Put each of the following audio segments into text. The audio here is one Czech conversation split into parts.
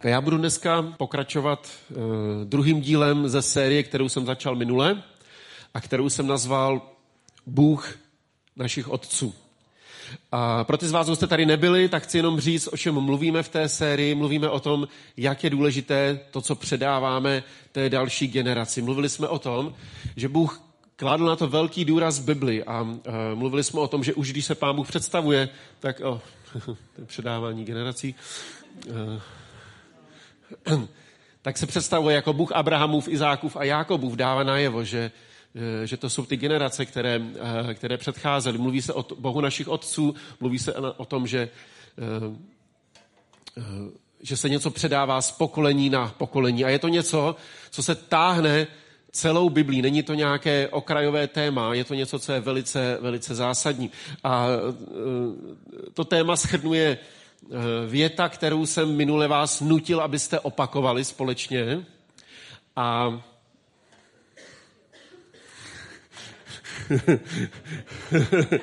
A já budu dneska pokračovat uh, druhým dílem ze série, kterou jsem začal minule a kterou jsem nazval Bůh našich otců. A pro ty z vás, kdo jste tady nebyli, tak chci jenom říct, o čem mluvíme v té sérii. Mluvíme o tom, jak je důležité to, co předáváme té další generaci. Mluvili jsme o tom, že Bůh kladl na to velký důraz v Bibli a uh, mluvili jsme o tom, že už když se Pán Bůh představuje, tak o, oh, předávání generací, uh, tak se představuje jako Bůh Abrahamův, Izákův a Jákobův dává najevo, že Eh, že to jsou ty generace, které, eh, které předcházely. Mluví se o Bohu našich otců, mluví se o tom, že, eh, že se něco předává z pokolení na pokolení. A je to něco, co se táhne celou Biblí. Není to nějaké okrajové téma, je to něco, co je velice, velice zásadní. A to téma schrnuje věta, kterou jsem minule vás nutil, abyste opakovali společně. A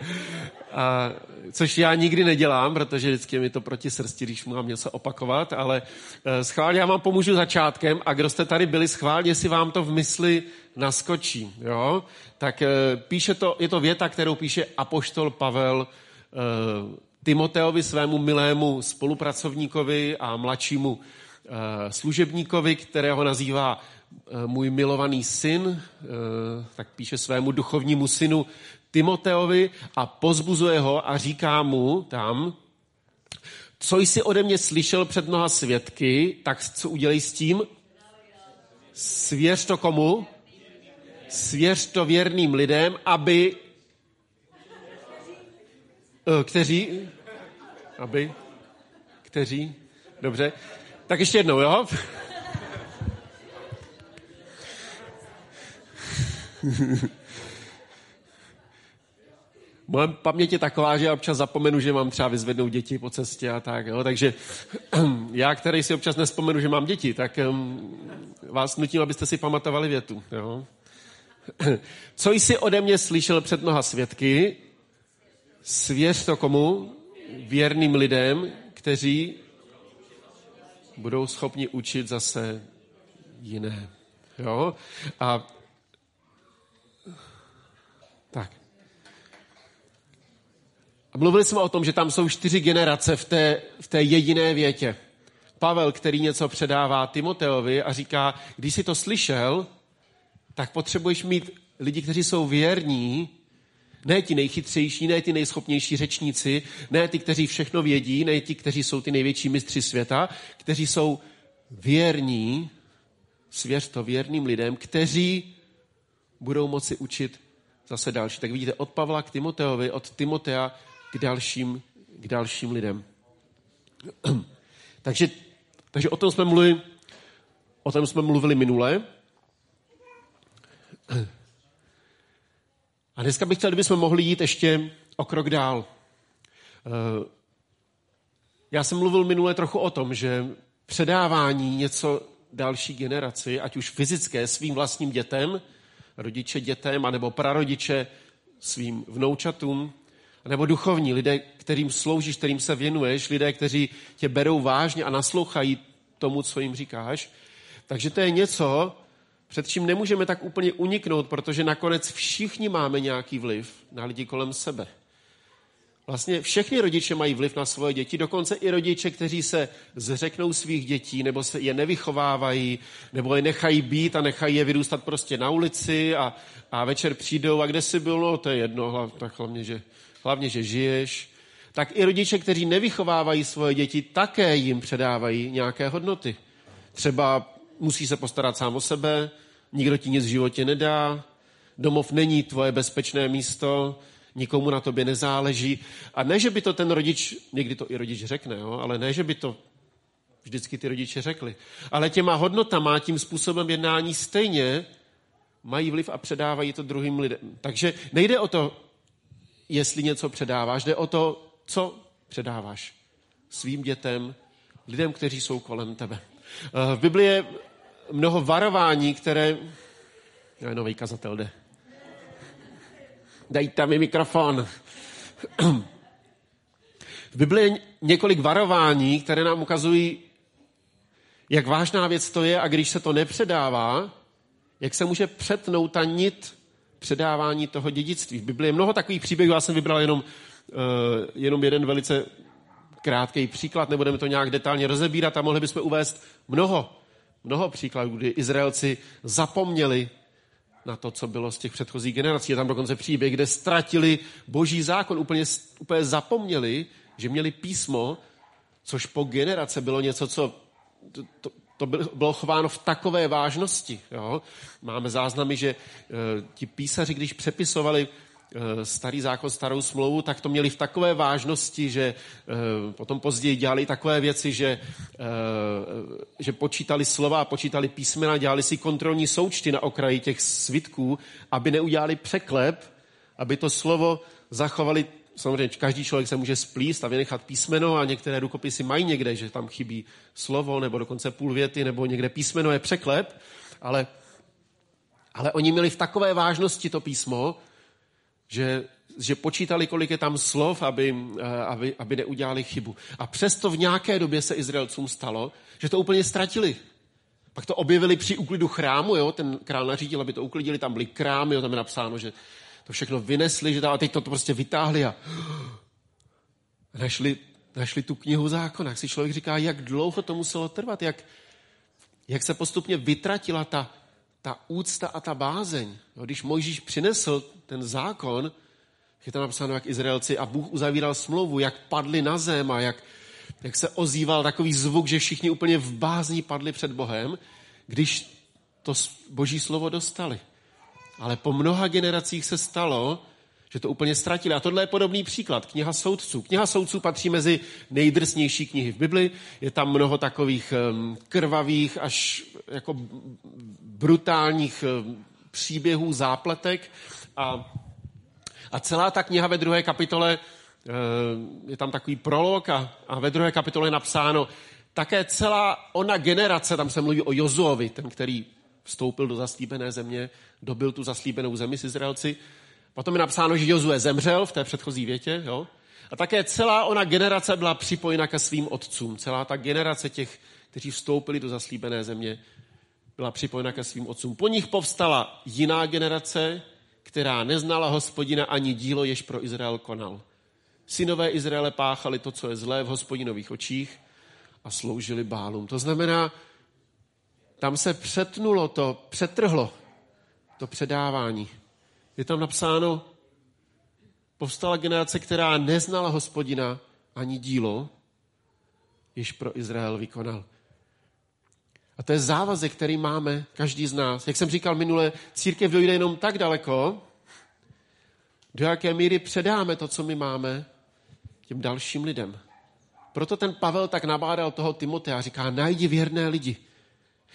a, což já nikdy nedělám, protože vždycky mi to proti srsti, když mám něco opakovat, ale eh, schválně já vám pomůžu začátkem a kdo jste tady byli, schválně si vám to v mysli naskočí. Jo? Tak eh, píše to, je to věta, kterou píše apoštol Pavel eh, Timoteovi, svému milému spolupracovníkovi a mladšímu služebníkovi, kterého nazývá Eh, můj milovaný syn, eh, tak píše svému duchovnímu synu Timoteovi a pozbuzuje ho a říká mu tam, co jsi ode mě slyšel před mnoha svědky, tak co udělej s tím? Svěř to komu? Svěř to věrným lidem, aby... Eh, kteří? Aby? Kteří? Dobře. Tak ještě jednou, jo? Moje paměť je taková, že já občas zapomenu, že mám třeba vyzvednout děti po cestě a tak. Jo? Takže já, který si občas nespomenu, že mám děti, tak um, vás nutím, abyste si pamatovali větu. Jo? Co jsi ode mě slyšel před mnoha svědky, svěř to komu? Věrným lidem, kteří budou schopni učit zase jiné. Jo? A tak. A mluvili jsme o tom, že tam jsou čtyři generace v té, v té jediné větě. Pavel, který něco předává Timoteovi a říká, když jsi to slyšel, tak potřebuješ mít lidi, kteří jsou věrní, ne ti nejchytřejší, ne ti nejschopnější řečníci, ne ti, kteří všechno vědí, ne ti, kteří jsou ty největší mistři světa, kteří jsou věrní, svěř to věrným lidem, kteří budou moci učit zase další. Tak vidíte, od Pavla k Timoteovi, od Timotea k dalším, k dalším lidem. takže, takže o tom jsme mluvili, o tom jsme mluvili minule. A dneska bych chtěl, kdybychom mohli jít ještě o krok dál. Eh, já jsem mluvil minule trochu o tom, že předávání něco další generaci, ať už fyzické svým vlastním dětem, rodiče dětem, anebo prarodiče svým vnoučatům, nebo duchovní, lidé, kterým sloužíš, kterým se věnuješ, lidé, kteří tě berou vážně a naslouchají tomu, co jim říkáš. Takže to je něco, před čím nemůžeme tak úplně uniknout, protože nakonec všichni máme nějaký vliv na lidi kolem sebe. Vlastně všechny rodiče mají vliv na svoje děti, dokonce i rodiče, kteří se zřeknou svých dětí, nebo se je nevychovávají, nebo je nechají být a nechají je vyrůstat prostě na ulici a, a večer přijdou a kde jsi byl, no to je jedno, tak hlavně, že, hlavně, že žiješ. Tak i rodiče, kteří nevychovávají svoje děti, také jim předávají nějaké hodnoty. Třeba musí se postarat sám o sebe, nikdo ti nic v životě nedá, domov není tvoje bezpečné místo, nikomu na tobě nezáleží. A ne, že by to ten rodič, někdy to i rodič řekne, jo, ale ne, že by to vždycky ty rodiče řekli. Ale těma hodnotama, tím způsobem jednání stejně mají vliv a předávají to druhým lidem. Takže nejde o to, jestli něco předáváš, jde o to, co předáváš svým dětem, lidem, kteří jsou kolem tebe. Eh, v Biblii je mnoho varování, které... Já nový kazatel jde. Dejte mi mikrofon. V Biblii je několik varování, které nám ukazují, jak vážná věc to je a když se to nepředává, jak se může přetnout ta nit předávání toho dědictví. V Biblii je mnoho takových příběhů, já jsem vybral jenom, uh, jenom jeden velice krátký příklad, nebudeme to nějak detailně rozebírat a mohli bychom uvést mnoho, mnoho příkladů, kdy Izraelci zapomněli na to, co bylo z těch předchozích generací. Je tam dokonce příběh, kde ztratili boží zákon, úplně, úplně zapomněli, že měli písmo, což po generace bylo něco, co to, to, to bylo chováno v takové vážnosti. Jo? Máme záznamy, že e, ti písaři, když přepisovali starý zákon, starou smlouvu, tak to měli v takové vážnosti, že e, potom později dělali takové věci, že, e, že počítali slova, počítali písmena, dělali si kontrolní součty na okraji těch svitků, aby neudělali překlep, aby to slovo zachovali. Samozřejmě každý člověk se může splíst a vynechat písmeno a některé rukopisy mají někde, že tam chybí slovo nebo dokonce půl věty nebo někde písmeno je překlep, ale, ale oni měli v takové vážnosti to písmo, že, že počítali, kolik je tam slov, aby, eh, aby, aby neudělali chybu. A přesto v nějaké době se Izraelcům stalo, že to úplně ztratili. Pak to objevili při úklidu chrámu, jo? ten král nařídil, aby to uklidili, tam byly krámy, jo? tam je napsáno, že to všechno vynesli, že a teď to, to prostě vytáhli a našli, našli tu knihu zákona. Jak si člověk říká, jak dlouho to muselo trvat, jak, jak se postupně vytratila ta, ta úcta a ta bázeň. No, když Mojžíš přinesl ten zákon, je tam napsáno, jak Izraelci a Bůh uzavíral smlouvu, jak padli na zem a jak, jak se ozýval takový zvuk, že všichni úplně v bázní padli před Bohem, když to boží slovo dostali. Ale po mnoha generacích se stalo, že to úplně ztratili. A tohle je podobný příklad. Kniha soudců. Kniha soudců patří mezi nejdrsnější knihy v Bibli. Je tam mnoho takových krvavých až jako brutálních příběhů, zápletek. A, a celá ta kniha ve druhé kapitole, je tam takový prolog a, a ve druhé kapitole je napsáno také celá ona generace, tam se mluví o Jozuovi, ten, který vstoupil do zaslíbené země, dobil tu zaslíbenou zemi s Izraelci. Potom je napsáno, že Jozue zemřel v té předchozí větě. Jo? A také celá ona generace byla připojena ke svým otcům. Celá ta generace těch, kteří vstoupili do zaslíbené země, byla připojena ke svým otcům. Po nich povstala jiná generace, která neznala hospodina ani dílo, jež pro Izrael konal. Synové Izraele páchali to, co je zlé v hospodinových očích a sloužili bálům. To znamená, tam se přetnulo to, přetrhlo to předávání. Je tam napsáno, povstala generace, která neznala hospodina ani dílo, již pro Izrael vykonal. A to je závazek, který máme každý z nás. Jak jsem říkal minule, církev dojde jenom tak daleko, do jaké míry předáme to, co my máme, těm dalším lidem. Proto ten Pavel tak nabádal toho Timotea a říká, najdi věrné lidi,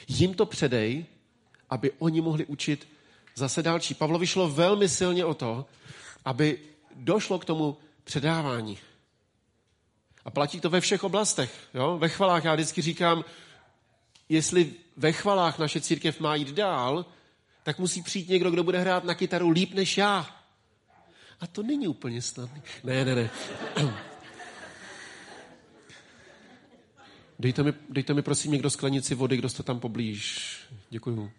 Jim to předej, aby oni mohli učit zase další. Pavlovi šlo velmi silně o to, aby došlo k tomu předávání. A platí to ve všech oblastech. Jo? Ve chvalách já vždycky říkám, jestli ve chvalách naše církev má jít dál, tak musí přijít někdo, kdo bude hrát na kytaru líp než já. A to není úplně snadné. Ne, ne, ne. Dejte mi, dejte mi prosím někdo sklenici vody, kdo jste tam poblíž. Děkuju.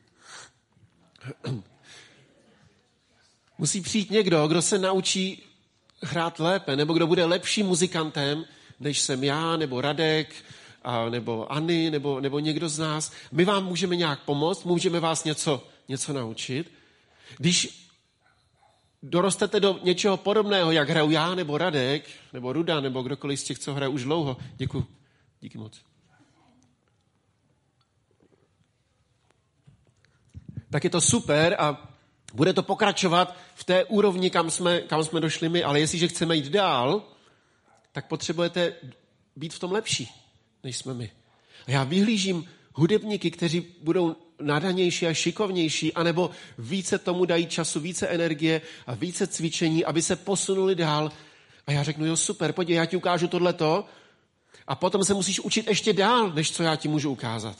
Musí přijít někdo, kdo se naučí hrát lépe, nebo kdo bude lepším muzikantem, než jsem já, nebo Radek, a, nebo Ani, nebo, nebo někdo z nás. My vám můžeme nějak pomoct, můžeme vás něco, něco naučit. Když dorostete do něčeho podobného, jak hraju já, nebo Radek, nebo Ruda, nebo kdokoliv z těch, co hraje už dlouho, děkuji. Díky moc. tak je to super a bude to pokračovat v té úrovni, kam jsme, kam jsme došli my, ale jestliže chceme jít dál, tak potřebujete být v tom lepší, než jsme my. A já vyhlížím hudebníky, kteří budou nadanější a šikovnější, anebo více tomu dají času, více energie a více cvičení, aby se posunuli dál. A já řeknu, jo, super, pojď, já ti ukážu tohleto a potom se musíš učit ještě dál, než co já ti můžu ukázat.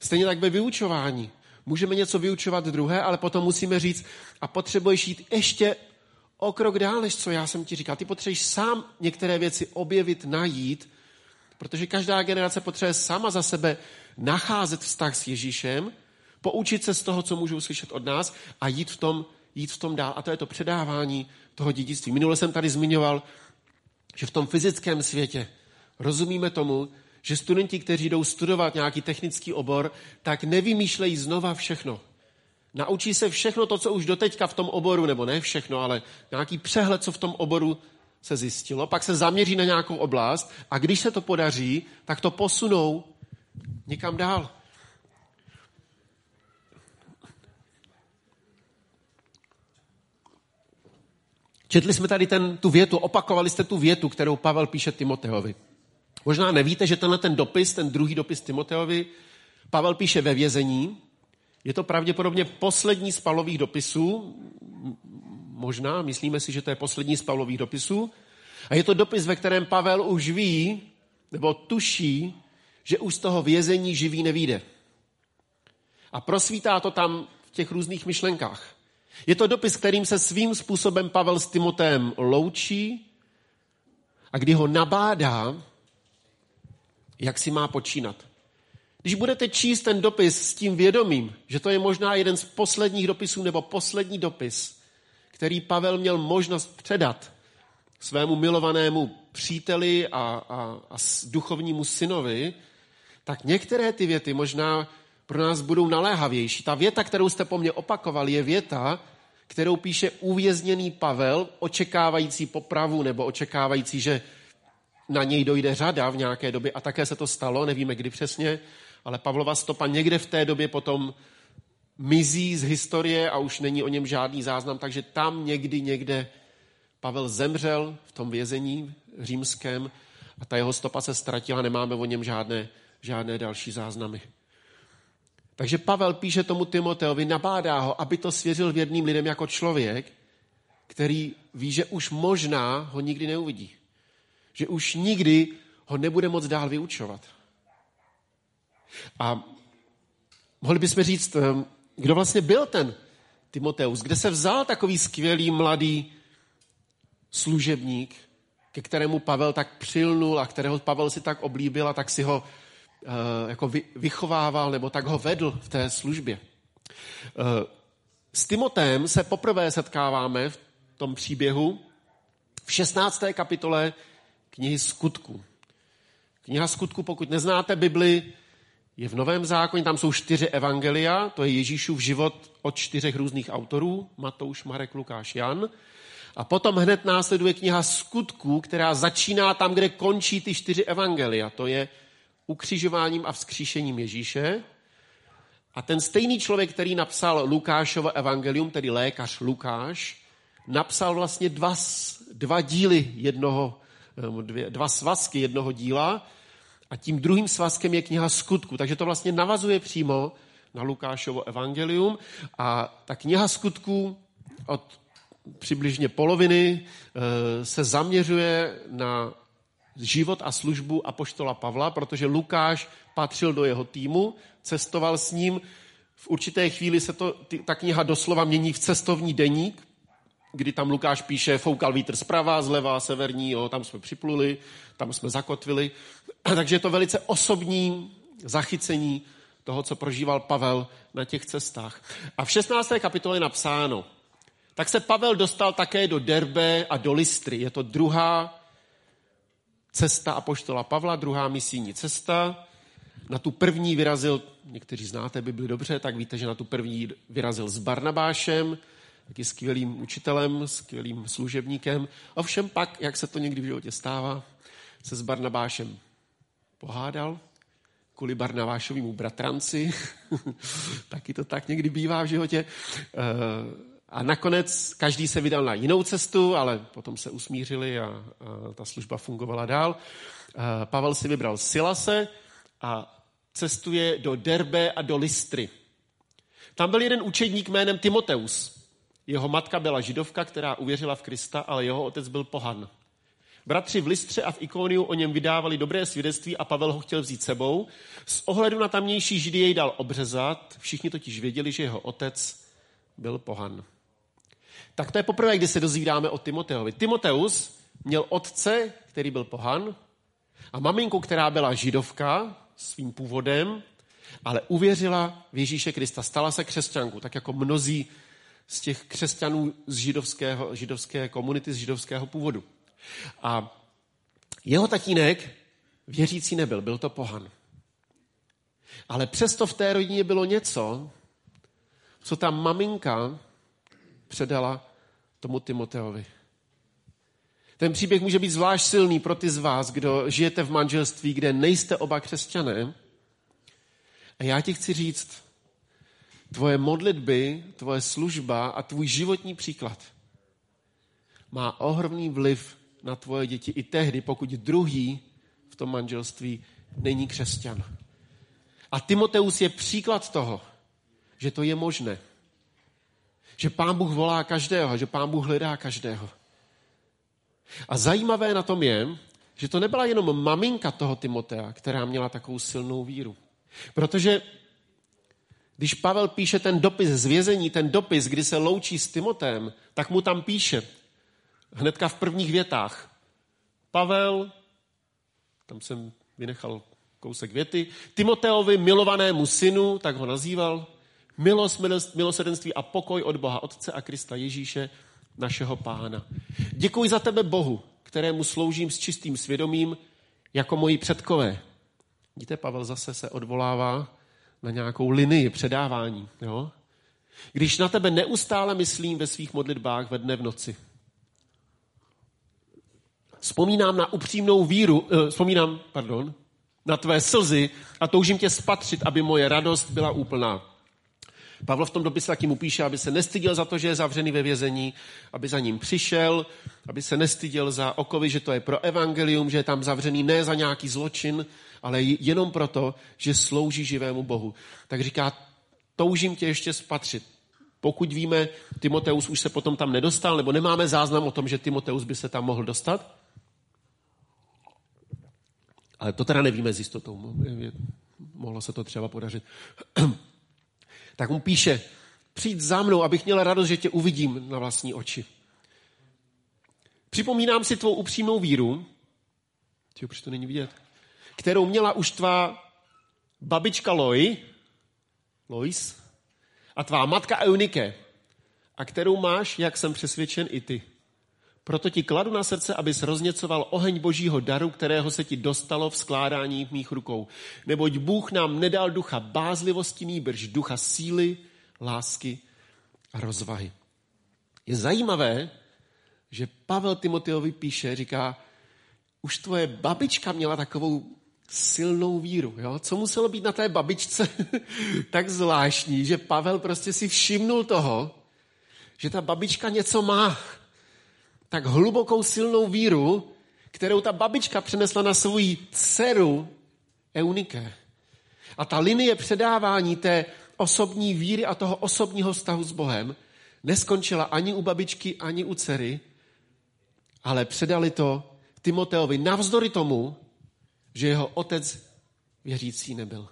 Stejně tak ve vyučování. Můžeme něco vyučovat druhé, ale potom musíme říct, a potřebuješ jít ještě o krok dál, než co já jsem ti říkal. Ty potřebuješ sám některé věci objevit, najít, Protože každá generace potřebuje sama za sebe nacházet vztah s Ježíšem, poučit se z toho, co můžou slyšet od nás a jít v tom, jít v tom dál. A to je to předávání toho dědictví. Minule jsem tady zmiňoval, že v tom fyzickém světě rozumíme tomu, že studenti, kteří jdou studovat nějaký technický obor, tak nevymýšlejí znova všechno. Naučí se všechno to, co už doteďka v tom oboru, nebo ne všechno, ale nějaký přehled, co v tom oboru se zjistilo, pak se zaměří na nějakou oblast a když se to podaří, tak to posunou někam dál. Četli jsme tady ten, tu větu, opakovali jste tu větu, kterou Pavel píše Timoteovi. Možná nevíte, že tenhle ten dopis, ten druhý dopis Timoteovi, Pavel píše ve vězení. Je to pravděpodobně poslední z Pavlových dopisů, možná, myslíme si, že to je poslední z Pavlových dopisů. A je to dopis, ve kterém Pavel už ví, nebo tuší, že už z toho vězení živý nevíde. A prosvítá to tam v těch různých myšlenkách. Je to dopis, kterým se svým způsobem Pavel s Timotem loučí a kdy ho nabádá, jak si má počínat. Když budete číst ten dopis s tím vědomím, že to je možná jeden z posledních dopisů nebo poslední dopis, který Pavel měl možnost předat svému milovanému příteli a, a, a duchovnímu synovi, tak některé ty věty možná pro nás budou naléhavější. Ta věta, kterou jste po mně opakovali, je věta, kterou píše uvězněný Pavel, očekávající popravu nebo očekávající, že na něj dojde řada v nějaké době a také se to stalo, nevíme kdy přesně, ale Pavlova stopa někde v té době potom mizí z historie a už není o něm žádný záznam, takže tam někdy, někde Pavel zemřel v tom vězení římském a ta jeho stopa se ztratila, nemáme o něm žádné, žádné další záznamy. Takže Pavel píše tomu Timoteovi, nabádá ho, aby to svěřil věrným lidem jako člověk, který ví, že už možná ho nikdy neuvidí. Že už nikdy ho nebude moc dál vyučovat. A mohli bychom říct, ehm, kdo vlastně byl ten Timoteus, kde se vzal takový skvělý mladý služebník, ke kterému Pavel tak přilnul a kterého Pavel si tak oblíbil a tak si ho uh, jako vy, vychovával nebo tak ho vedl v té službě. Uh, s Timotem se poprvé setkáváme v tom příběhu v 16. kapitole knihy Skutku. Kniha Skutku, pokud neznáte Bibli, je v Novém zákoně, tam jsou čtyři evangelia, to je Ježíšův život od čtyřech různých autorů, Matouš, Marek, Lukáš, Jan. A potom hned následuje kniha Skutků, která začíná tam, kde končí ty čtyři evangelia. To je ukřižováním a vzkříšením Ježíše. A ten stejný člověk, který napsal Lukášovo evangelium, tedy lékař Lukáš, napsal vlastně dva, dva díly jednoho, dva svazky jednoho díla a tím druhým svazkem je kniha skutku. Takže to vlastně navazuje přímo na Lukášovo evangelium a ta kniha skutků od přibližně poloviny eh, se zaměřuje na život a službu apoštola Pavla, protože Lukáš patřil do jeho týmu, cestoval s ním. V určité chvíli se to, ta kniha doslova mění v cestovní deník, kdy tam Lukáš píše, foukal vítr zprava, zleva, severní, jo, tam jsme připluli, tam jsme zakotvili. Takže je to velice osobní zachycení toho, co prožíval Pavel na těch cestách. A v 16. kapitole je napsáno, tak se Pavel dostal také do Derbe a do Listry. Je to druhá cesta apoštola Pavla, druhá misijní cesta. Na tu první vyrazil, někteří znáte Bibli dobře, tak víte, že na tu první vyrazil s Barnabášem, taky skvělým učitelem, skvělým služebníkem. Ovšem pak, jak se to někdy v životě stává, se s Barnabášem pohádal kvůli Barnabášovému bratranci. taky to tak někdy bývá v životě. Eh, a nakonec každý se vydal na jinou cestu, ale potom se usmířili a, a ta služba fungovala dál. Pavel si vybral Silase a cestuje do Derbe a do Listry. Tam byl jeden učedník jménem Timoteus. Jeho matka byla židovka, která uvěřila v Krista, ale jeho otec byl pohan. Bratři v Listře a v Ikoniu o něm vydávali dobré svědectví a Pavel ho chtěl vzít sebou. Z ohledu na tamnější židy jej dal obřezat, všichni totiž věděli, že jeho otec byl pohan. Tak to je poprvé, kdy se dozvídáme o Timoteovi. Timoteus měl otce, který byl pohan, A maminku, která byla židovka svým původem, ale uvěřila v Ježíše Krista, stala se křesťankou, tak jako mnozí z těch křesťanů z židovského, židovské komunity, z židovského původu. A jeho tatínek věřící nebyl, byl to pohan. Ale přesto v té rodině bylo něco, co ta maminka předala tomu Timoteovi. Ten příběh může být zvlášť silný pro ty z vás, kdo žijete v manželství, kde nejste oba křesťané. A já ti chci říct, tvoje modlitby, tvoje služba a tvůj životní příklad má ohromný vliv na tvoje děti i tehdy, pokud druhý v tom manželství není křesťan. A Timoteus je příklad toho, že to je možné. Že pán Bůh volá každého, že pán Bůh hledá každého. A zajímavé na tom je, že to nebyla jenom maminka toho Timotea, která měla takovou silnou víru. Protože když Pavel píše ten dopis z vězení, ten dopis, kdy se loučí s Timotem, tak mu tam píše, hnedka v prvních větách, Pavel, tam jsem vynechal kousek věty, Timoteovi milovanému synu, tak ho nazýval, milost, milost, milosedenství a pokoj od Boha Otce a Krista Ježíše, našeho pána. Děkuji za tebe Bohu, kterému sloužím s čistým svědomím, jako moji předkové. Vidíte, Pavel zase se odvolává na nějakou linii předávání. Jo? Když na tebe neustále myslím ve svých modlitbách ve dne v noci. Vzpomínám na upřímnou víru, uh, vzpomínám, pardon, na tvé slzy a toužím tě spatřit, aby moje radost byla úplná. Pavel v tom dopise taky mu píše, aby se nestyděl za to, že je zavřený ve vězení, aby za ním přišel, aby se nestyděl za okovy, že to je pro evangelium, že je tam zavřený ne za nějaký zločin, ale jenom proto, že slouží živému Bohu. Tak říká, toužím tě ještě spatřit. Pokud víme, Timoteus už se potom tam nedostal, nebo nemáme záznam o tom, že Timoteus by se tam mohl dostat, ale to teda nevíme s jistotou. Mohlo se to třeba podařit. tak mu píše, přijď za mnou, abych měla radost, že tě uvidím na vlastní oči. Připomínám si tvou upřímnou víru, Tyjo, to není vidět, kterou měla už tvá babička Loj, Lois, a tvá matka Eunike, a kterou máš, jak jsem přesvědčen, i ty. Proto ti kladu na srdce, abys rozněcoval oheň božího daru, kterého se ti dostalo v skládání v mých rukou. Neboť Bůh nám nedal ducha bázlivosti, nýbrž ducha síly, lásky a rozvahy. Je zajímavé, že Pavel Timoteovi píše, říká, už tvoje babička měla takovou silnou víru. Jo? Co muselo být na té babičce tak zvláštní, že Pavel prostě si všimnul toho, že ta babička něco má tak hlubokou silnou víru, kterou ta babička přenesla na svou dceru Eunike. A ta linie předávání té osobní víry a toho osobního vztahu s Bohem neskončila ani u babičky, ani u dcery, ale předali to Timoteovi navzdory tomu, že jeho otec věřící nebyl.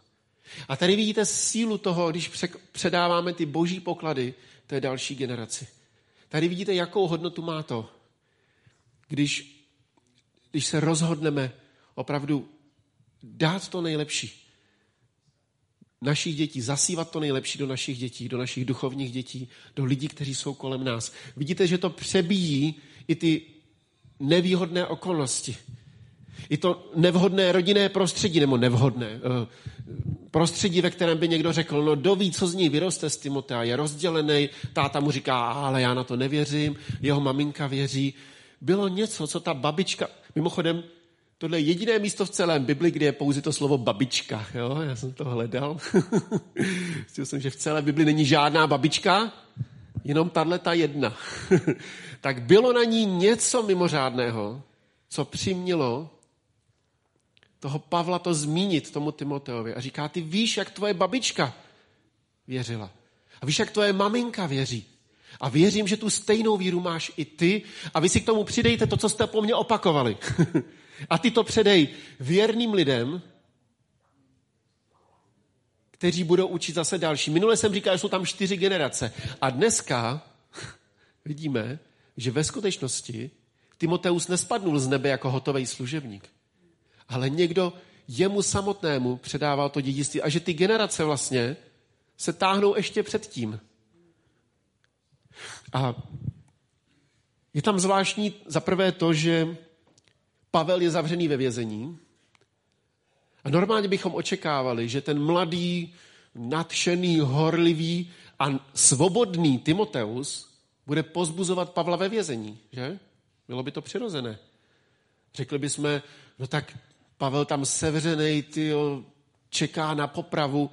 A tady vidíte sílu toho, když předáváme ty boží poklady té další generaci. Tady vidíte, jakou hodnotu má to, když, když se rozhodneme opravdu dát to nejlepší našich dětí, zasívat to nejlepší do našich dětí, do našich duchovních dětí, do lidí, kteří jsou kolem nás. Vidíte, že to přebíjí i ty nevýhodné okolnosti. I to nevhodné rodinné prostředí, nebo nevhodné eh, prostředí, ve kterém by někdo řekl, no doví, co z ní vyroste z Timotea, je rozdělený, táta mu říká, ale já na to nevěřím, jeho maminka věří bylo něco, co ta babička... Mimochodem, tohle je jediné místo v celém Bibli, kde je pouze to slovo babička. Jo? Já jsem to hledal. Zjistil jsem, že v celé Bibli není žádná babička, jenom tahle ta jedna. tak bylo na ní něco mimořádného, co přimělo toho Pavla to zmínit tomu Timoteovi. A říká, ty víš, jak tvoje babička věřila. A víš, jak tvoje maminka věří. A věřím, že tu stejnou víru máš i ty a vy si k tomu přidejte to, co jste po mně opakovali. a ty to předej věrným lidem, kteří budou učit zase další. Minule jsem říkal, že jsou tam čtyři generace. A dneska vidíme, že ve skutečnosti Timoteus nespadnul z nebe jako hotový služebník, ale někdo jemu samotnému předával to dědictví a že ty generace vlastně se táhnou ještě předtím. A je tam zvláštní za prvé to, že Pavel je zavřený ve vězení a normálně bychom očekávali, že ten mladý, nadšený, horlivý a svobodný Timoteus bude pozbuzovat Pavla ve vězení, že? Bylo by to přirozené. Řekli bychom, no tak Pavel tam sevřenej, tyjo, čeká na popravu.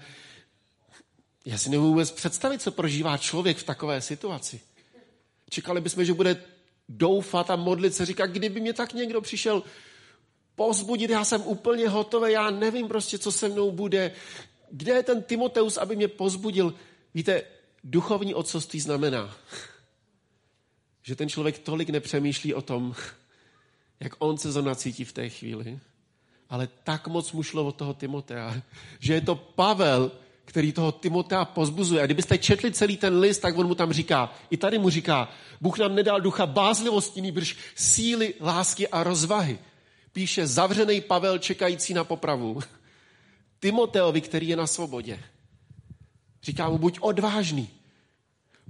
Já si nemůžu vůbec představit, co prožívá člověk v takové situaci. Čekali bychom, že bude doufat a modlit se, říkat, kdyby mě tak někdo přišel pozbudit, já jsem úplně hotový, já nevím prostě, co se mnou bude. Kde je ten Timoteus, aby mě pozbudil? Víte, duchovní otcovství znamená, že ten člověk tolik nepřemýšlí o tom, jak on se zrovna cítí v té chvíli, ale tak moc mu šlo od toho Timotea, že je to Pavel, který toho Timotea pozbuzuje. A kdybyste četli celý ten list, tak on mu tam říká, i tady mu říká, Bůh nám nedal ducha bázlivosti, nýbrž síly, lásky a rozvahy. Píše zavřený Pavel čekající na popravu. Timoteovi, který je na svobodě. Říká mu, buď odvážný.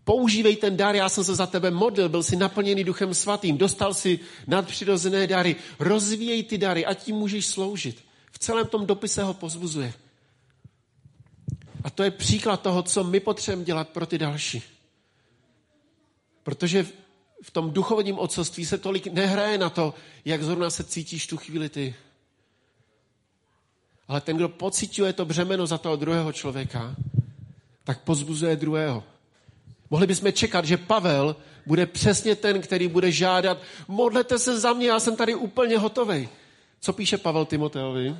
Používej ten dar, já jsem se za tebe modlil, byl si naplněný duchem svatým, dostal si nadpřirozené dary, rozvíjej ty dary a tím můžeš sloužit. V celém tom dopise ho pozbuzuje. A to je příklad toho, co my potřebujeme dělat pro ty další. Protože v tom duchovním otcovství se tolik nehraje na to, jak zrovna se cítíš tu chvíli ty. Ale ten, kdo pocituje to břemeno za toho druhého člověka, tak pozbuzuje druhého. Mohli bychom čekat, že Pavel bude přesně ten, který bude žádat, modlete se za mě, já jsem tady úplně hotový. Co píše Pavel Timoteovi?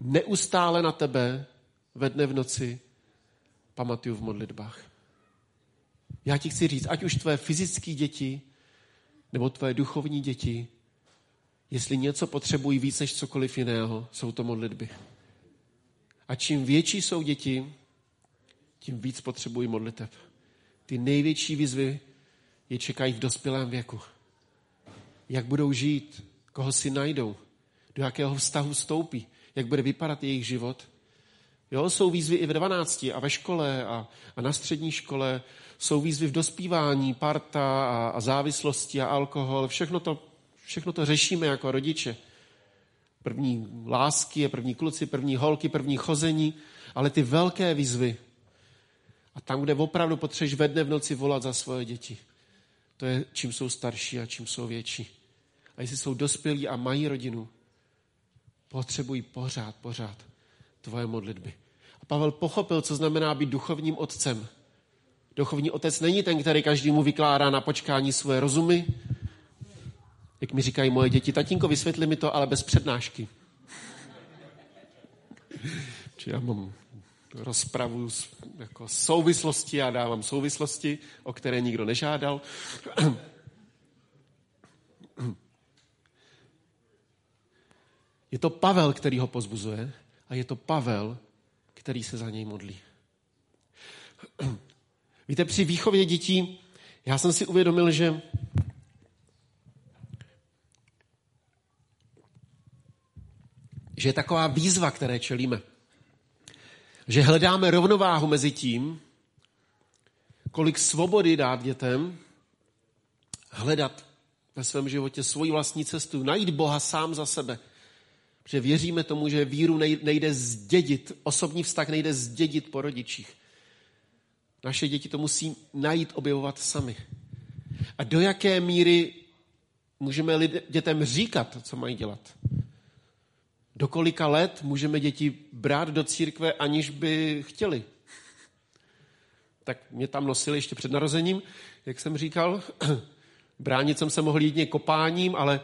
Neustále na tebe ve dne v noci pamatuju v modlitbách. Já ti chci říct, ať už tvoje fyzické děti nebo tvoje duchovní děti, jestli něco potřebují víc než cokoliv jiného, jsou to modlitby. A čím větší jsou děti, tím víc potřebují modliteb. Ty největší výzvy je čekají v dospělém věku. Jak budou žít, koho si najdou, do jakého vztahu stoupí, jak bude vypadat jejich život. Jo, jsou výzvy i ve 12 a ve škole a, a na střední škole. Jsou výzvy v dospívání, parta a, a závislosti a alkohol. Všechno to, všechno to řešíme jako rodiče. První lásky, první kluci, první holky, první chození, ale ty velké výzvy a tam, kde opravdu potřebuješ ve dne v noci volat za svoje děti, to je, čím jsou starší a čím jsou větší. A jestli jsou dospělí a mají rodinu, potřebují pořád, pořád tvoje modlitby. A Pavel pochopil, co znamená být duchovním otcem. Duchovní otec není ten, který každému vykládá na počkání svoje rozumy. Jak mi říkají moje děti, tatínko, vysvětli mi to, ale bez přednášky. Či já mám rozpravu jako souvislosti, já dávám souvislosti, o které nikdo nežádal. Je to Pavel, který ho pozbuzuje a je to Pavel, který se za něj modlí. Víte, při výchově dětí já jsem si uvědomil, že že je taková výzva, které čelíme. Že hledáme rovnováhu mezi tím, kolik svobody dát dětem, hledat ve svém životě svoji vlastní cestu, najít Boha sám za sebe. Protože věříme tomu, že víru nejde zdědit, osobní vztah nejde zdědit po rodičích. Naše děti to musí najít, objevovat sami. A do jaké míry můžeme dětem říkat, co mají dělat? Do kolika let můžeme děti brát do církve, aniž by chtěli? Tak mě tam nosili ještě před narozením, jak jsem říkal. Bránit jsem se mohl jedině kopáním, ale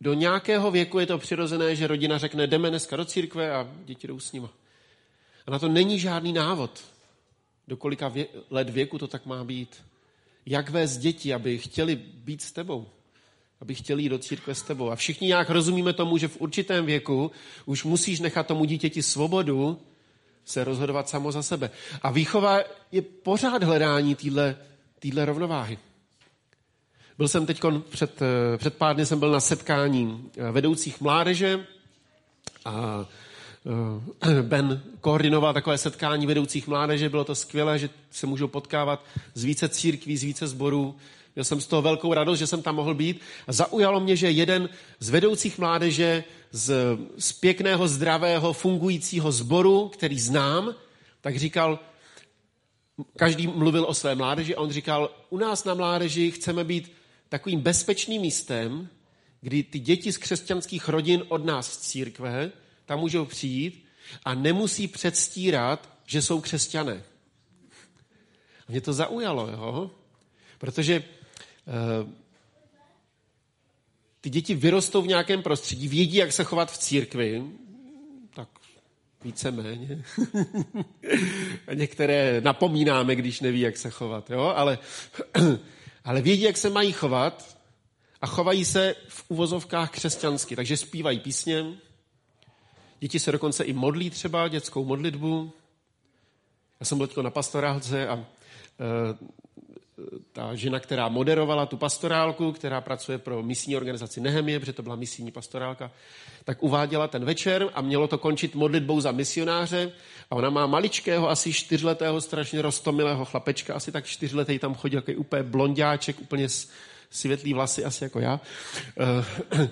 do nějakého věku je to přirozené, že rodina řekne, jdeme dneska do církve a děti jdou s nima. A na to není žádný návod. Do kolika vě- let věku to tak má být. Jak vést děti, aby chtěli být s tebou aby chtěli jít do církve s tebou. A všichni nějak rozumíme tomu, že v určitém věku už musíš nechat tomu dítěti svobodu se rozhodovat samo za sebe. A výchova je pořád hledání téhle rovnováhy. Byl jsem teď před, eh, před pár dny jsem byl na setkání eh, vedoucích mládeže a eh, Ben koordinoval takové setkání vedoucích mládeže. Bylo to skvělé, že se můžou potkávat z více církví, z více sborů. Měl jsem z toho velkou radost, že jsem tam mohl být. A zaujalo mě, že jeden z vedoucích mládeže z, z pěkného, zdravého, fungujícího sboru, který znám, tak říkal, každý mluvil o své mládeži a on říkal, u nás na mládeži chceme být takovým bezpečným místem, kdy ty děti z křesťanských rodin od nás z církve tam můžou přijít a nemusí předstírat, že jsou křesťané. A mě to zaujalo, jo? protože uh, ty děti vyrostou v nějakém prostředí, vědí, jak se chovat v církvi, tak víceméně. a některé napomínáme, když neví, jak se chovat, jo? Ale, ale vědí, jak se mají chovat a chovají se v uvozovkách křesťansky. Takže zpívají písně, děti se dokonce i modlí třeba dětskou modlitbu. Já jsem byl na pastorálce a e, ta žena, která moderovala tu pastorálku, která pracuje pro misní organizaci Nehemie, protože to byla misijní pastorálka, tak uváděla ten večer a mělo to končit modlitbou za misionáře a ona má maličkého, asi čtyřletého, strašně rostomilého chlapečka, asi tak čtyřletý tam chodil, jaký úplně blondáček, úplně světlý vlasy, asi jako já. Uh,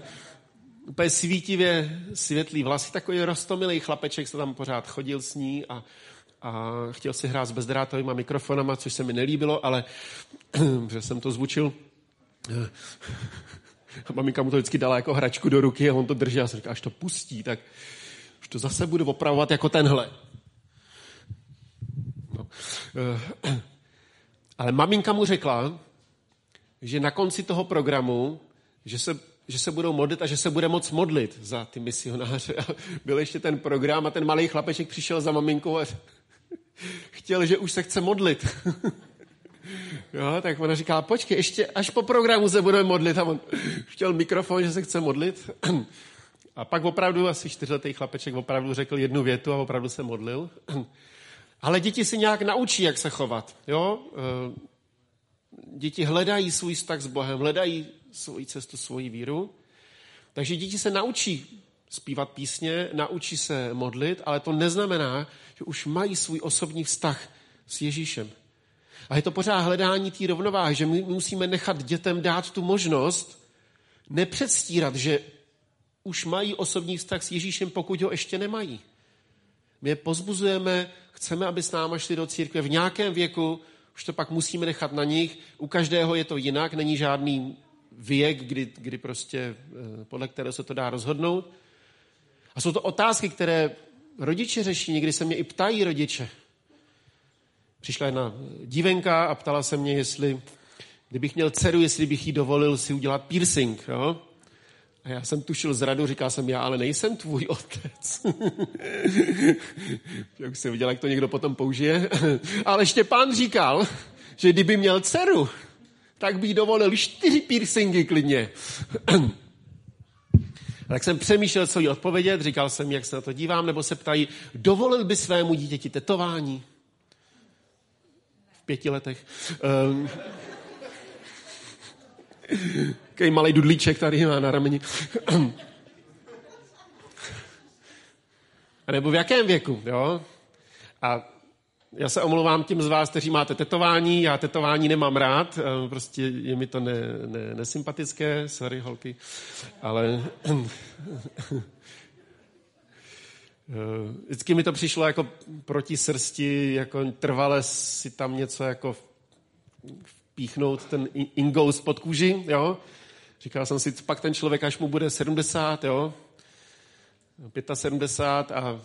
úplně svítivě světlý vlasy, takový rostomilý chlapeček se tam pořád chodil s ní a a chtěl si hrát s bezdrátovými mikrofonama, což se mi nelíbilo, ale že jsem to zvučil. A maminka mu to vždycky dala jako hračku do ruky a on to držel a jsem říkal, až to pustí, tak už to zase budu opravovat jako tenhle. No. Ale maminka mu řekla, že na konci toho programu, že se, že se budou modlit a že se bude moc modlit za ty misionáře. A byl ještě ten program a ten malý chlapeček přišel za maminkou a chtěl, že už se chce modlit. jo, tak ona říká, počkej, ještě až po programu se budeme modlit. A on chtěl mikrofon, že se chce modlit. a pak opravdu asi čtyřletý chlapeček opravdu řekl jednu větu a opravdu se modlil. Ale děti si nějak naučí, jak se chovat. Jo? Eh, děti hledají svůj vztah s Bohem, hledají svoji cestu, svoji víru. Takže děti se naučí zpívat písně, naučí se modlit, ale to neznamená, že už mají svůj osobní vztah s Ježíšem. A je to pořád hledání té rovnováhy, že my musíme nechat dětem dát tu možnost nepředstírat, že už mají osobní vztah s Ježíšem, pokud ho ještě nemají. My je pozbuzujeme, chceme, aby s náma šli do církve v nějakém věku, už to pak musíme nechat na nich. U každého je to jinak, není žádný věk, kdy, kdy prostě, eh, podle kterého se to dá rozhodnout. A jsou to otázky, které rodiče řeší, někdy se mě i ptají rodiče. Přišla jedna dívenka a ptala se mě, jestli, kdybych měl dceru, jestli bych jí dovolil si udělat piercing. Jo? A já jsem tušil zradu, říkal jsem, já ale nejsem tvůj otec. jak se viděl, jak to někdo potom použije. ale ještě pán říkal, že kdyby měl dceru, tak bych dovolil čtyři piercingy klidně. Tak jsem přemýšlel, co jí odpovědět, říkal jsem, jak se na to dívám, nebo se ptají, dovolil by svému dítěti tetování? V pěti letech. Um, Takový malý dudlíček tady má na rameni. A nebo v jakém věku, jo? A já se omlouvám tím z vás, kteří máte tetování. Já tetování nemám rád, eh, prostě je mi to ne, ne, nesympatické, sorry holky, ale eh, vždycky mi to přišlo jako proti srsti, jako trvale si tam něco jako vpíchnout ten ingous pod kůži, jo. Říkal jsem si, pak ten člověk, až mu bude 70, jo, 75 a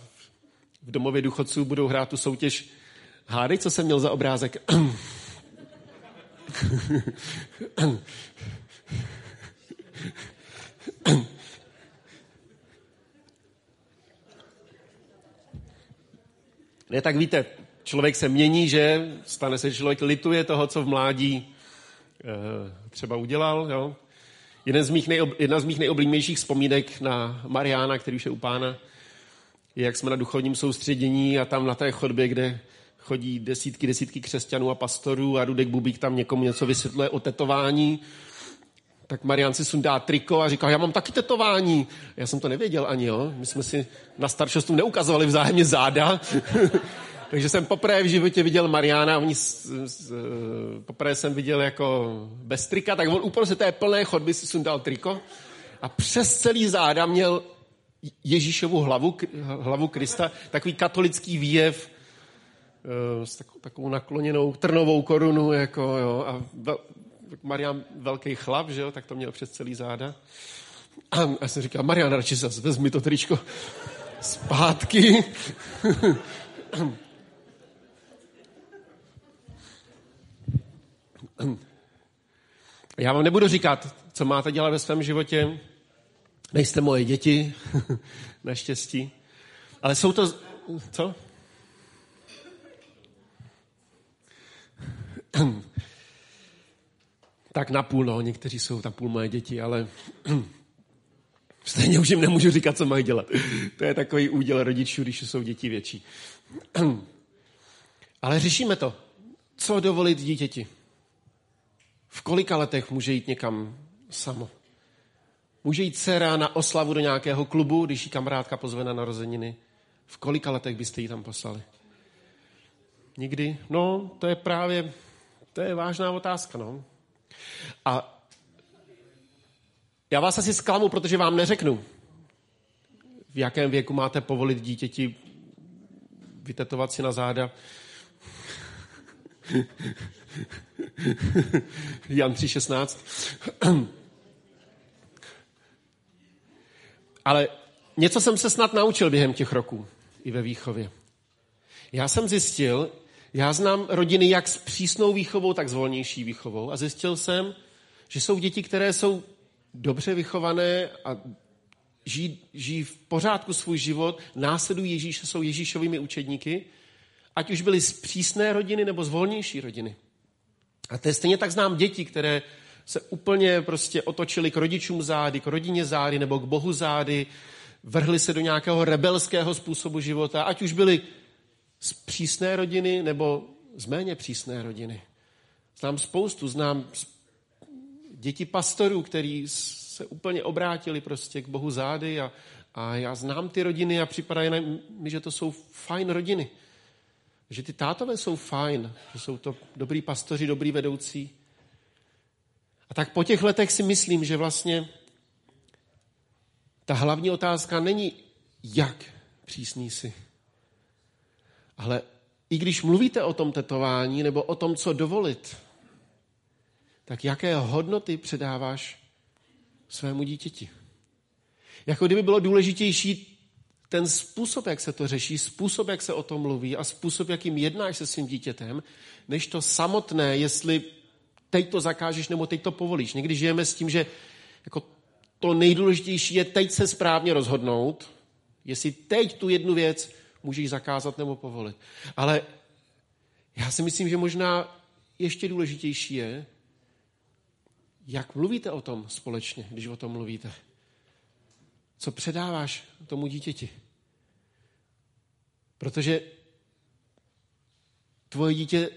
v domově důchodců budou hrát tu soutěž Hádej, co jsem měl za obrázek. Ne, tak víte, člověk se mění, že stane se, že člověk lituje toho, co v mládí e, třeba udělal. Jo? Jeden z mých nejob, jedna z mých nejoblíbenějších vzpomínek na Mariána, který už je u pána, je, jak jsme na duchovním soustředění a tam na té chodbě, kde chodí desítky, desítky křesťanů a pastorů a Rudek Bubík tam někomu něco vysvětluje o tetování tak Marian si sundá triko a říká, já mám taky tetování. Já jsem to nevěděl ani, jo. My jsme si na staršostu neukazovali vzájemně záda. Takže jsem poprvé v životě viděl Mariana, oni poprvé jsem viděl jako bez trika, tak on uprostřed té plné chodby si sundal triko a přes celý záda měl Ježíšovu hlavu, hlavu Krista, takový katolický výjev s takovou nakloněnou trnovou korunu, jako, jo, a Marian velký chlap, že jo, tak to měl přes celý záda. A já jsem říkal, Marian, radši zase vezmi to tričko zpátky. Já vám nebudu říkat, co máte dělat ve svém životě. Nejste moje děti, naštěstí. Ale jsou to... Co? tak napůl, no, někteří jsou tam půl moje děti, ale stejně už jim nemůžu říkat, co mají dělat. To je takový úděl rodičů, když jsou děti větší. ale řešíme to. Co dovolit dítěti? V kolika letech může jít někam samo? Může jít dcera na oslavu do nějakého klubu, když ji kamarádka pozve na narozeniny? V kolika letech byste ji tam poslali? Nikdy? No, to je právě, to je vážná otázka, no. A já vás asi zklamu, protože vám neřeknu, v jakém věku máte povolit dítěti vytetovat si na záda. Jan 3.16. Ale něco jsem se snad naučil během těch roků i ve výchově. Já jsem zjistil, já znám rodiny jak s přísnou výchovou, tak s volnější výchovou a zjistil jsem, že jsou děti, které jsou dobře vychované a žijí, žijí v pořádku svůj život, následují Ježíše, jsou Ježíšovými učedníky, ať už byly z přísné rodiny nebo z volnější rodiny. A to je stejně tak znám děti, které se úplně prostě otočili k rodičům zády, k rodině zády nebo k Bohu zády, vrhli se do nějakého rebelského způsobu života, ať už byli z přísné rodiny nebo z méně přísné rodiny. Znám spoustu, znám děti pastorů, který se úplně obrátili prostě k Bohu zády a, a já znám ty rodiny a připadají mi, že to jsou fajn rodiny. Že ty tátové jsou fajn, že jsou to dobrý pastoři, dobrý vedoucí. A tak po těch letech si myslím, že vlastně ta hlavní otázka není, jak přísný jsi, ale i když mluvíte o tom tetování nebo o tom, co dovolit, tak jaké hodnoty předáváš svému dítěti? Jako kdyby bylo důležitější ten způsob, jak se to řeší, způsob, jak se o tom mluví a způsob, jakým jednáš se svým dítětem, než to samotné, jestli teď to zakážeš nebo teď to povolíš. Někdy žijeme s tím, že jako to nejdůležitější je teď se správně rozhodnout, jestli teď tu jednu věc můžeš zakázat nebo povolit. Ale já si myslím, že možná ještě důležitější je, jak mluvíte o tom společně, když o tom mluvíte. Co předáváš tomu dítěti? Protože tvoje dítě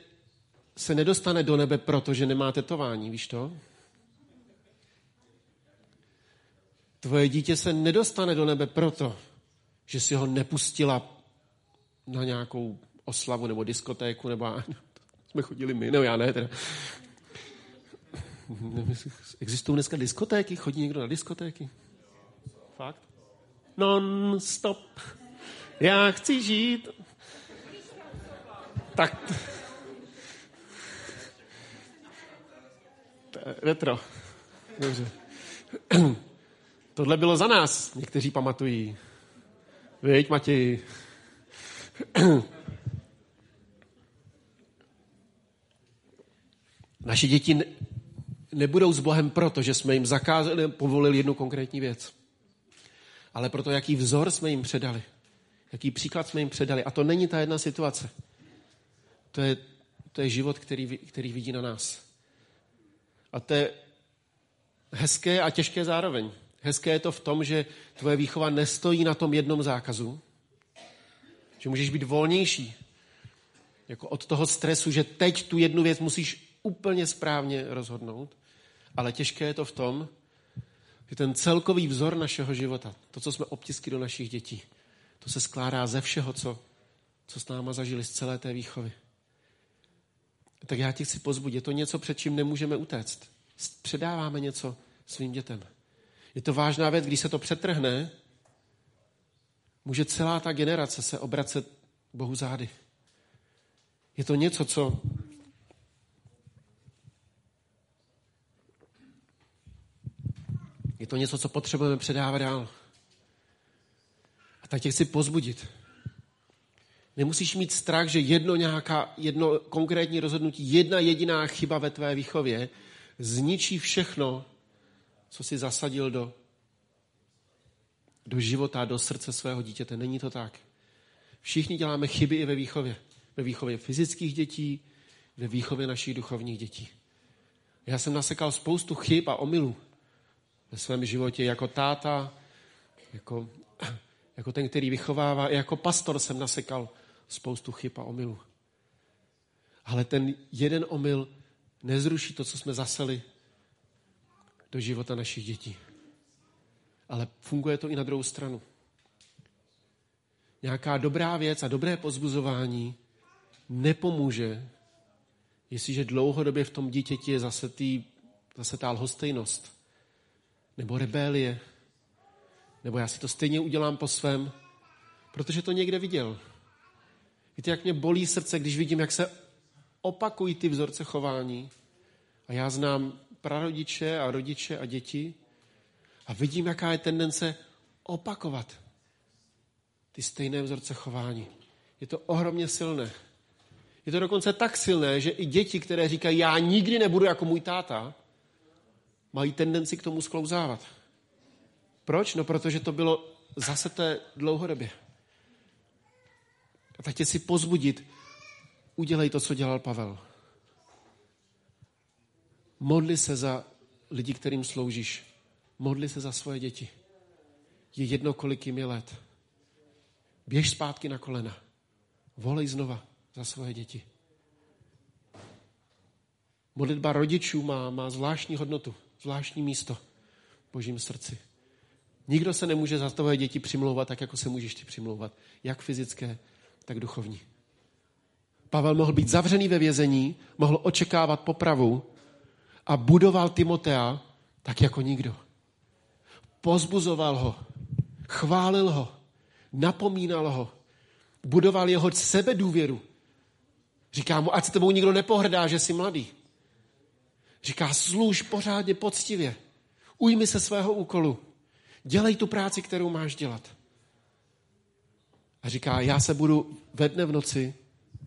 se nedostane do nebe, protože nemá tetování, víš to? Tvoje dítě se nedostane do nebe proto, že si ho nepustila na nějakou oslavu nebo diskotéku, nebo jsme chodili my, nebo já ne, teda. Existují dneska diskotéky? Chodí někdo na diskotéky? Fakt? Non-stop. Já chci žít. Tak. Retro. Dobře. Tohle bylo za nás, někteří pamatují. Víď, Matěj. Naši děti nebudou s Bohem proto, že jsme jim zakázali, povolili jednu konkrétní věc, ale proto, jaký vzor jsme jim předali, jaký příklad jsme jim předali. A to není ta jedna situace. To je, to je život, který, který vidí na nás. A to je hezké a těžké zároveň. Hezké je to v tom, že tvoje výchova nestojí na tom jednom zákazu, že můžeš být volnější. Jako od toho stresu, že teď tu jednu věc musíš úplně správně rozhodnout. Ale těžké je to v tom, že ten celkový vzor našeho života, to, co jsme obtisky do našich dětí, to se skládá ze všeho, co, co s náma zažili z celé té výchovy. Tak já ti chci pozbudit. Je to něco, před čím nemůžeme utéct. Předáváme něco svým dětem. Je to vážná věc, když se to přetrhne, může celá ta generace se obracet Bohu zády. Je to něco, co je to něco, co potřebujeme předávat dál. A tak tě chci pozbudit. Nemusíš mít strach, že jedno, nějaká, jedno konkrétní rozhodnutí, jedna jediná chyba ve tvé výchově zničí všechno, co si zasadil do, do života, do srdce svého dítěte. Není to tak. Všichni děláme chyby i ve výchově. Ve výchově fyzických dětí, ve výchově našich duchovních dětí. Já jsem nasekal spoustu chyb a omylů ve svém životě jako táta, jako, jako ten, který vychovává. I jako pastor jsem nasekal spoustu chyb a omylů. Ale ten jeden omyl nezruší to, co jsme zaseli do života našich dětí. Ale funguje to i na druhou stranu. Nějaká dobrá věc a dobré pozbuzování nepomůže, jestliže dlouhodobě v tom dítěti je zase, tý, zase ta lhostejnost, nebo rebélie, nebo já si to stejně udělám po svém, protože to někde viděl. Víte, jak mě bolí srdce, když vidím, jak se opakují ty vzorce chování. A já znám prarodiče a rodiče a děti a vidím, jaká je tendence opakovat ty stejné vzorce chování. Je to ohromně silné. Je to dokonce tak silné, že i děti, které říkají, já nikdy nebudu jako můj táta, mají tendenci k tomu sklouzávat. Proč? No, protože to bylo zase té dlouhodobě. A tak tě si pozbudit, udělej to, co dělal Pavel. Modli se za lidi, kterým sloužíš. Modli se za svoje děti. Je jedno, kolik jim je let. Běž zpátky na kolena. Volej znova za svoje děti. Modlitba rodičů má, má zvláštní hodnotu, zvláštní místo v božím srdci. Nikdo se nemůže za tvoje děti přimlouvat tak, jako se můžeš ty přimlouvat. Jak fyzické, tak duchovní. Pavel mohl být zavřený ve vězení, mohl očekávat popravu a budoval Timotea tak jako nikdo. Pozbuzoval ho, chválil ho, napomínal ho, budoval jeho sebedůvěru. Říká mu, ať se tebou nikdo nepohrdá, že jsi mladý. Říká, služ pořádně poctivě. Ujmi se svého úkolu. Dělej tu práci, kterou máš dělat. A říká, já se budu ve dne v noci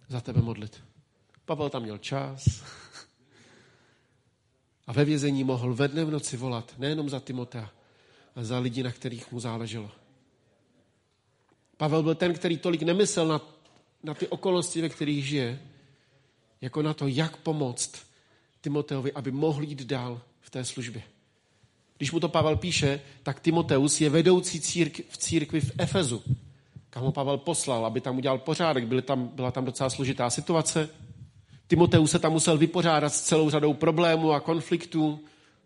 za tebe modlit. Pavel tam měl čas. A ve vězení mohl ve dne v noci volat nejenom za Timotea, za lidi, na kterých mu záleželo. Pavel byl ten, který tolik nemyslel na, na ty okolnosti, ve kterých žije, jako na to, jak pomoct Timoteovi, aby mohl jít dál v té službě. Když mu to Pavel píše, tak Timoteus je vedoucí círk, v církvi v Efezu, kam ho Pavel poslal, aby tam udělal pořádek. Byly tam, byla tam docela složitá situace. Timoteus se tam musel vypořádat s celou řadou problémů a konfliktů.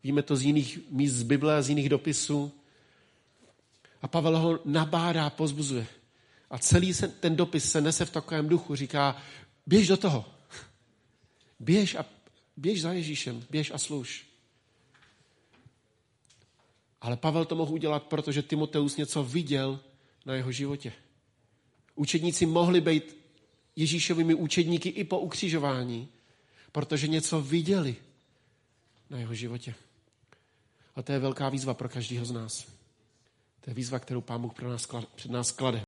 Víme to z jiných míst z Bible, z jiných dopisů. A Pavel ho nabádá, pozbuzuje. A celý se, ten dopis se nese v takovém duchu. Říká, běž do toho. Běž a běž za Ježíšem, běž a služ. Ale Pavel to mohl udělat, protože Timoteus něco viděl na jeho životě. Učedníci mohli být Ježíšovými učedníky i po ukřižování, protože něco viděli na jeho životě. A to je velká výzva pro každého z nás. To je výzva, kterou Pán Bůh pro nás, před nás klade.